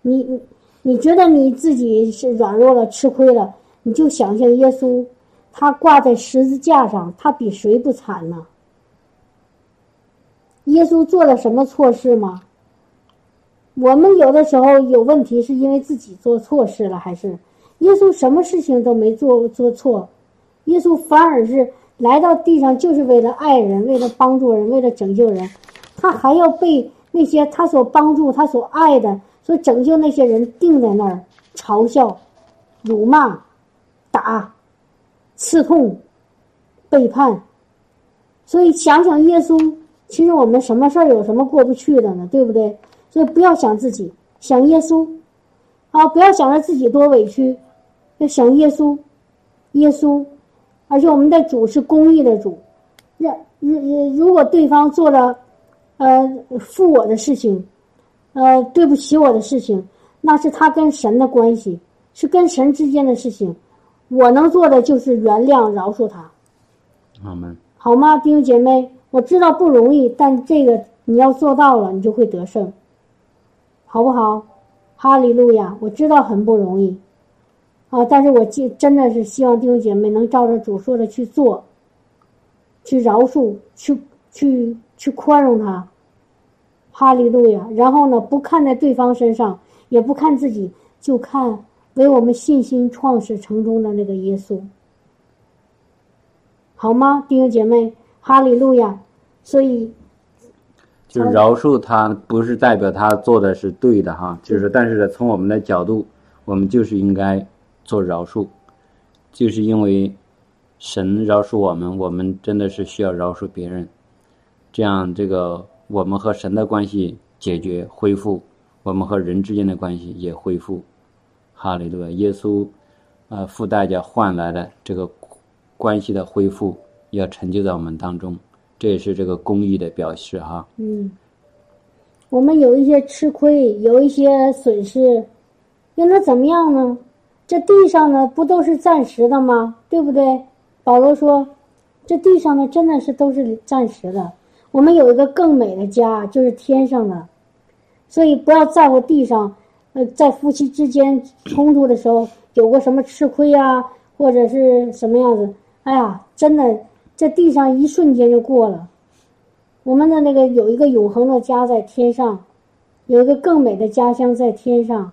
你你你觉得你自己是软弱了、吃亏了，你就想象耶稣，他挂在十字架上，他比谁不惨呢？耶稣做了什么错事吗？我们有的时候有问题，是因为自己做错事了，还是？耶稣什么事情都没做做错，耶稣反而是来到地上就是为了爱人，为了帮助人，为了拯救人，他还要被那些他所帮助、他所爱的、所拯救那些人定在那儿，嘲笑、辱骂、打、刺痛、背叛。所以想想耶稣，其实我们什么事儿有什么过不去的呢？对不对？所以不要想自己，想耶稣，啊，不要想着自己多委屈。要想耶稣，耶稣，而且我们的主是公义的主，让如如果对方做了，呃，负我的事情，呃，对不起我的事情，那是他跟神的关系，是跟神之间的事情，我能做的就是原谅饶恕他。阿门。好吗，弟兄姐妹？我知道不容易，但这个你要做到了，你就会得胜，好不好？哈利路亚！我知道很不容易，啊，但是我真真的是希望弟兄姐妹能照着主说的去做，去饶恕，去去去宽容他。哈利路亚！然后呢，不看在对方身上，也不看自己，就看为我们信心创始成终的那个耶稣，好吗，弟兄姐妹？哈利路亚！所以，就是饶恕他，不是代表他做的是对的哈，就是但是从我们的角度，我们就是应该做饶恕，就是因为神饶恕我们，我们真的是需要饶恕别人，这样这个。我们和神的关系解决恢复，我们和人之间的关系也恢复。哈利路亚！耶稣，呃，付代价换来的这个关系的恢复，要成就在我们当中，这也是这个公义的表示哈。嗯，我们有一些吃亏，有一些损失，又能怎么样呢？这地上呢，不都是暂时的吗？对不对？保罗说，这地上呢，真的是都是暂时的。我们有一个更美的家，就是天上的，所以不要在乎地上，呃，在夫妻之间冲突的时候有过什么吃亏啊，或者是什么样子？哎呀，真的，这地上一瞬间就过了。我们的那个有一个永恒的家在天上，有一个更美的家乡在天上，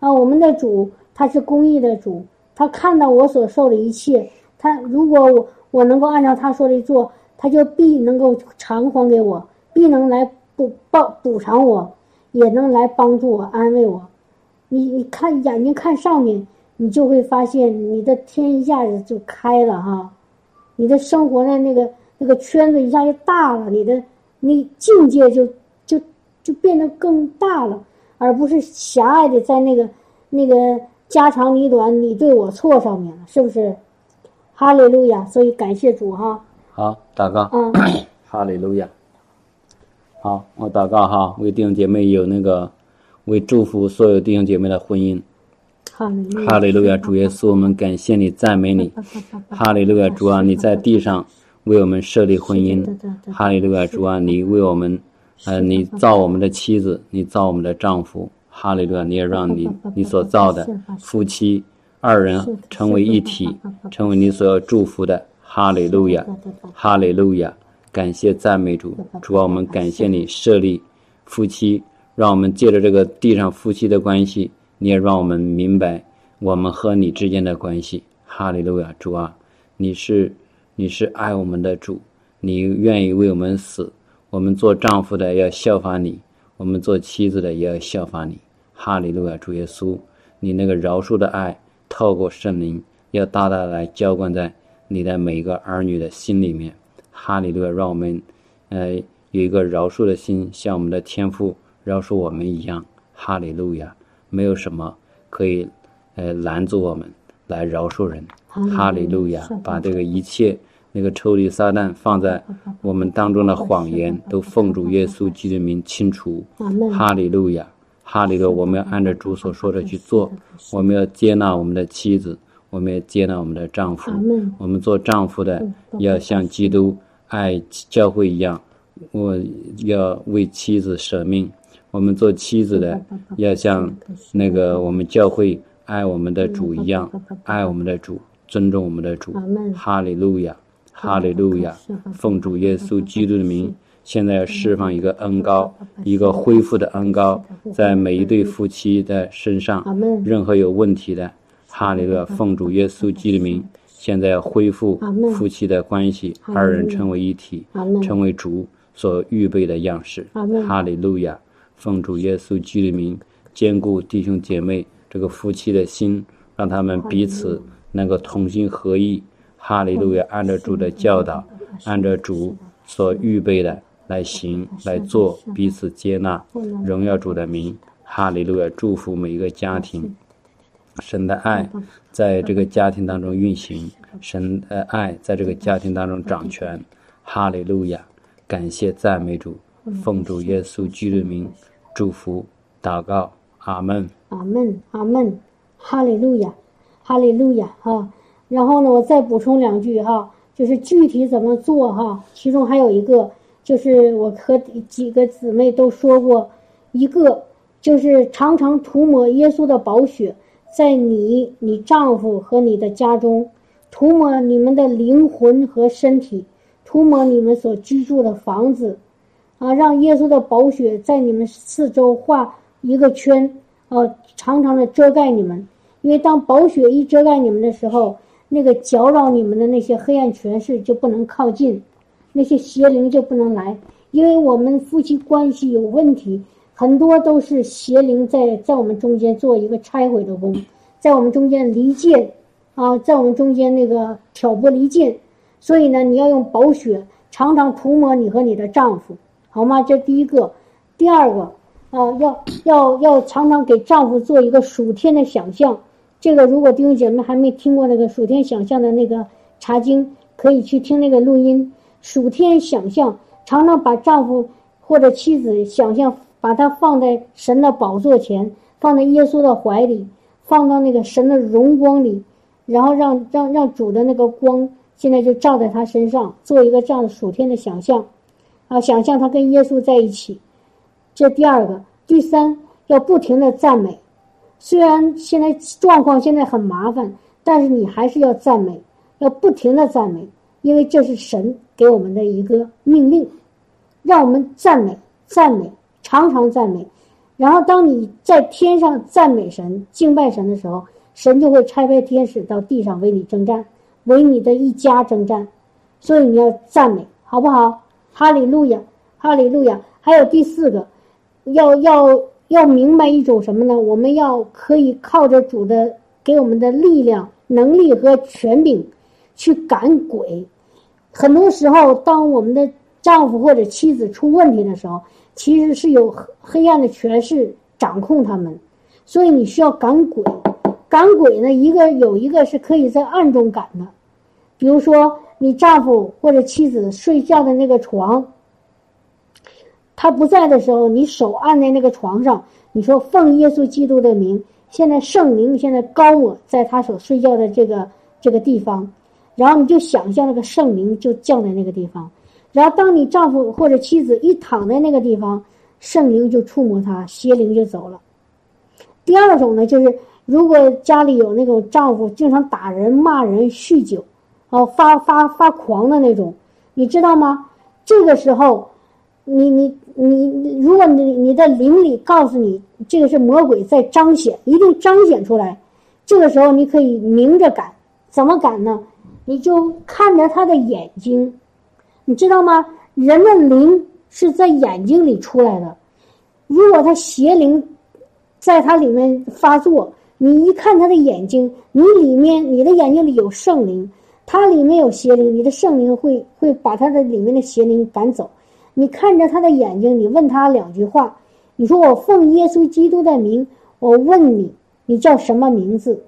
啊，我们的主他是公义的主，他看到我所受的一切，他如果我我能够按照他说的做。他就必能够偿还给我，必能来补报补偿我，也能来帮助我安慰我。你你看眼睛看上面，你就会发现你的天一下子就开了哈，你的生活的那个那个圈子一下就大了，你的你境界就就就变得更大了，而不是狭隘的在那个那个家长里短你对我错上面了，是不是？哈利路亚！所以感谢主哈。好，祷告，嗯 [COUGHS] 哈利路亚。好，我祷告哈，为弟兄姐妹有那个，为祝福所有弟兄姐妹的婚姻。哈利路亚，主耶稣，我们感谢你，赞美你。哈利路亚，主啊，你在地上为我们设立婚姻。哈利路亚，主啊，你为我们，呃，你造我们的妻子，你造我们的丈夫。哈利路亚，你也让你你所造的 [LAUGHS] 夫妻二人成为一体，成为你所要祝福的。哈利路亚，哈利路亚！感谢赞美主，主啊，我们感谢你设立夫妻，让我们借着这个地上夫妻的关系，你也让我们明白我们和你之间的关系。哈利路亚，主啊，你是你是爱我们的主，你愿意为我们死，我们做丈夫的要效法你，我们做妻子的也要效法你。哈利路亚，主耶稣，你那个饶恕的爱透过圣灵，要大大来浇灌在。你的每一个儿女的心里面，哈利路亚，让我们，呃，有一个饶恕的心，像我们的天父饶恕我们一样，哈利路亚，没有什么可以，呃，拦阻我们来饶恕人，哈利路亚，把这个一切那个抽离撒旦放在我们当中的谎言，都奉主耶稣基督名清除，哈利路亚，哈利路，我们要按照主所说的去做，我们要接纳我们的妻子。我们要接纳我们的丈夫，我们做丈夫的要像基督爱教会一样，我要为妻子舍命；我们做妻子的要像那个我们教会爱我们的主一样，爱我们的主，尊重我们的主。哈利路亚，哈利路亚！奉主耶稣基督的名，现在要释放一个恩高，一个恢复的恩高，在每一对夫妻的身上，任何有问题的。哈利路亚，奉主耶稣基督的名，现在要恢复夫妻的关系，二人成为一体，成为主所预备的样式。哈利路亚，奉主耶稣基督的名，兼顾弟兄姐妹这个夫妻的心，让他们彼此能够同心合意。哈利路亚，按照主的教导，按照主所预备的来行来做，彼此接纳，荣耀主的名。哈利路亚，祝福每一个家庭。神的爱在这个家庭当中运行，神的爱在这个家庭当中掌权。哈利路亚！感谢赞美主，奉主耶稣基督名祝福祷告，阿门。阿门，阿门。哈利路亚，哈利路亚！哈。然后呢，我再补充两句哈，就是具体怎么做哈。其中还有一个，就是我和几个姊妹都说过，一个就是常常涂抹耶稣的宝血，在你、你丈夫和你的家中，涂抹你们的灵魂和身体，涂抹你们所居住的房子，啊，让耶稣的宝血在你们四周画一个圈，呃，常常的遮盖你们。因为当宝血一遮盖你们的时候，那个搅扰你们的那些黑暗权势就不能靠近，那些邪灵就不能来。因为我们夫妻关系有问题，很多都是邪灵在在我们中间做一个拆毁的工，在我们中间离间，啊，在我们中间那个挑拨离间。所以呢，你要用宝血常常涂抹你和你的丈夫，好吗？这第一个，第二个，啊，要要要常常给丈夫做一个属天的想象。这个如果弟兄姐妹还没听过那个属天想象的那个茶经，可以去听那个录音。属天想象，常常把丈夫或者妻子想象，把他放在神的宝座前，放在耶稣的怀里，放到那个神的荣光里，然后让让让主的那个光现在就照在他身上，做一个这样的属天的想象，啊，想象他跟耶稣在一起。这第二个，第三要不停的赞美。虽然现在状况现在很麻烦，但是你还是要赞美，要不停的赞美，因为这是神给我们的一个命令，让我们赞美、赞美、常常赞美。然后，当你在天上赞美神、敬拜神的时候，神就会差派天使到地上为你征战，为你的一家征战。所以你要赞美，好不好？哈利路亚，哈利路亚。还有第四个，要要。要明白一种什么呢？我们要可以靠着主的给我们的力量、能力和权柄，去赶鬼。很多时候，当我们的丈夫或者妻子出问题的时候，其实是有黑暗的权势掌控他们，所以你需要赶鬼。赶鬼呢，一个有一个是可以在暗中赶的，比如说你丈夫或者妻子睡觉的那个床。他不在的时候，你手按在那个床上，你说奉耶稣基督的名，现在圣灵现在高我在他所睡觉的这个这个地方，然后你就想象那个圣灵就降在那个地方，然后当你丈夫或者妻子一躺在那个地方，圣灵就触摸他，邪灵就走了。第二种呢，就是如果家里有那种丈夫经常打人、骂人、酗酒，哦发发发狂的那种，你知道吗？这个时候。你你你，如果你你的灵里告诉你这个是魔鬼在彰显，一定彰显出来。这个时候你可以明着赶，怎么赶呢？你就看着他的眼睛，你知道吗？人的灵是在眼睛里出来的。如果他邪灵在他里面发作，你一看他的眼睛，你里面你的眼睛里有圣灵，他里面有邪灵，你的圣灵会会把他的里面的邪灵赶走。你看着他的眼睛，你问他两句话。你说：“我奉耶稣基督的名，我问你，你叫什么名字？”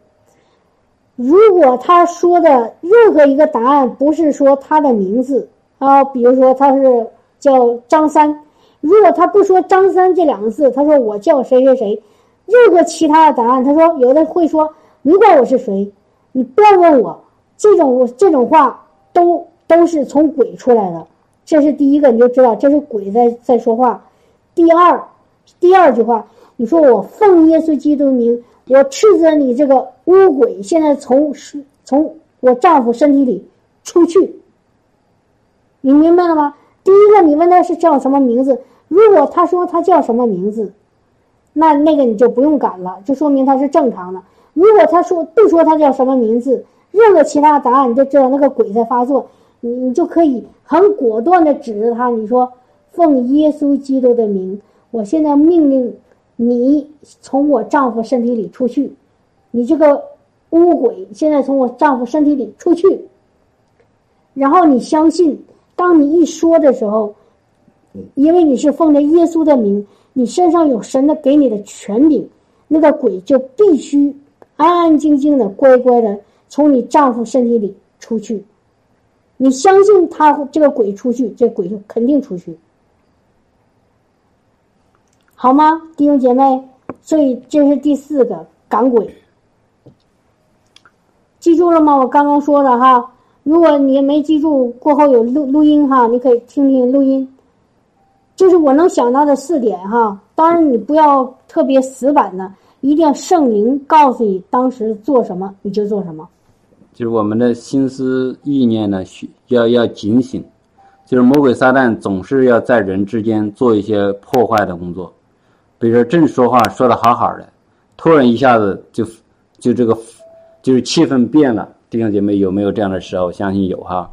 如果他说的任何一个答案不是说他的名字啊，比如说他是叫张三，如果他不说张三这两个字，他说我叫谁谁谁，任何其他的答案，他说有的会说你管我是谁，你不要问我，这种这种话都都是从鬼出来的。这是第一个，你就知道这是鬼在在说话。第二，第二句话，你说我奉耶稣基督名，我斥责你这个污鬼，现在从从我丈夫身体里出去。你明白了吗？第一个，你问他是叫什么名字，如果他说他叫什么名字，那那个你就不用赶了，就说明他是正常的。如果他说不说他叫什么名字，任何其他答案，你就知道那个鬼在发作。你你就可以很果断的指着他，你说：“奉耶稣基督的名，我现在命令你从我丈夫身体里出去，你这个污鬼现在从我丈夫身体里出去。”然后你相信，当你一说的时候，因为你是奉着耶稣的名，你身上有神的给你的权柄，那个鬼就必须安安静静的、乖乖的从你丈夫身体里出去。你相信他这个鬼出去，这鬼就肯定出去，好吗，弟兄姐妹？所以这是第四个赶鬼，记住了吗？我刚刚说的哈，如果你没记住，过后有录录音哈，你可以听听录音。就是我能想到的四点哈，当然你不要特别死板的，一定要圣灵告诉你当时做什么你就做什么。就是我们的心思意念呢，需要要警醒。就是魔鬼撒旦总是要在人之间做一些破坏的工作，比如说正说话说的好好的，突然一下子就就这个就是气氛变了。弟兄姐妹有没有这样的时候？相信有哈。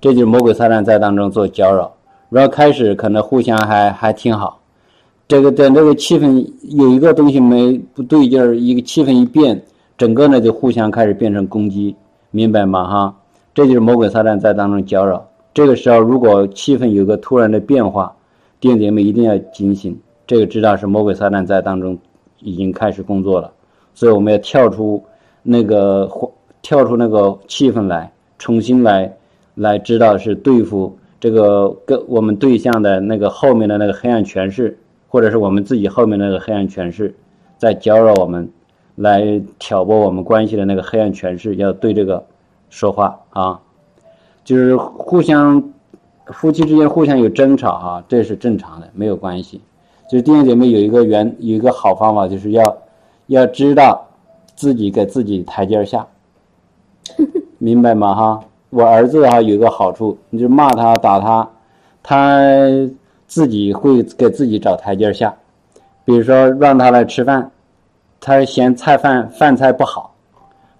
这就是魔鬼撒旦在当中做搅扰。然后开始可能互相还还挺好，这个等这个气氛有一个东西没不对劲儿，一个气氛一变，整个呢就互相开始变成攻击，明白吗？哈，这就是魔鬼撒旦在当中搅扰。这个时候，如果气氛有个突然的变化，弟兄姐妹一定要警醒，这个知道是魔鬼撒旦在当中已经开始工作了，所以我们要跳出那个跳出那个气氛来，重新来来知道是对付这个跟我们对象的那个后面的那个黑暗权势，或者是我们自己后面那个黑暗权势，在搅扰我们，来挑拨我们关系的那个黑暗权势，要对这个说话啊。就是互相夫妻之间互相有争吵啊，这是正常的，没有关系。就是弟兄姐妹有一个原有一个好方法，就是要要知道自己给自己台阶下，[LAUGHS] 明白吗？哈，我儿子哈有一个好处，你就骂他打他，他自己会给自己找台阶下。比如说让他来吃饭，他嫌菜饭饭菜不好，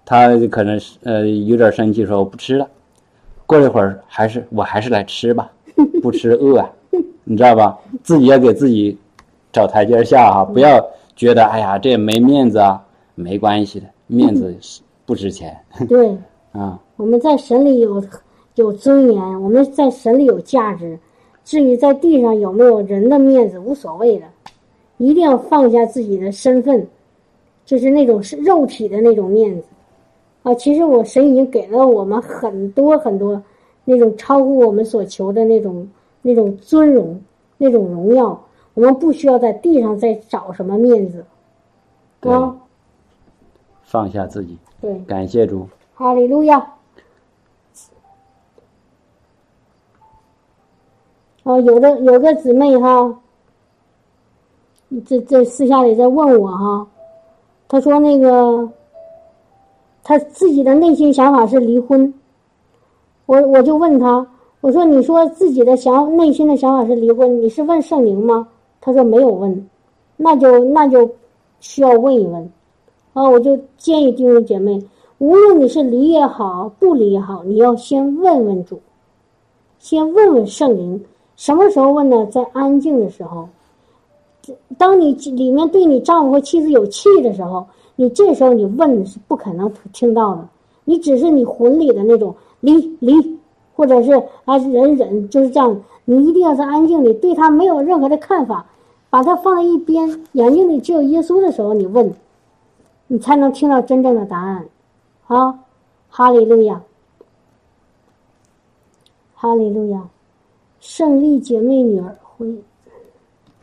他可能呃有点生气，说我不吃了。过一会儿，还是我还是来吃吧，[LAUGHS] 不吃饿啊，你知道吧？自己要给自己找台阶下哈，不要觉得哎呀这没面子啊，没关系的，面子是不值钱。对，[LAUGHS] 啊，我们在神里有有尊严，我们在神里有价值。至于在地上有没有人的面子，无所谓的，一定要放下自己的身份，就是那种是肉体的那种面子。啊，其实我神已经给了我们很多很多那种超乎我们所求的那种那种尊荣、那种荣耀，我们不需要在地上再找什么面子。啊，放下自己。对，感谢主。哈利路亚。啊，有的有个姊妹哈，这这私下里在问我哈，她说那个。他自己的内心想法是离婚，我我就问他，我说你说自己的想内心的想法是离婚，你是问圣灵吗？他说没有问，那就那就需要问一问，啊，我就建议弟兄姐妹，无论你是离也好，不离也好，你要先问问主，先问问圣灵，什么时候问呢？在安静的时候，当你里面对你丈夫和妻子有气的时候。你这时候你问是不可能听到的，你只是你魂里的那种离离，或者是啊忍忍，就是这样。你一定要在安静里，对他没有任何的看法，把它放在一边，眼睛里只有耶稣的时候，你问，你才能听到真正的答案。啊，哈利路亚，哈利路亚，胜利姐妹女儿回。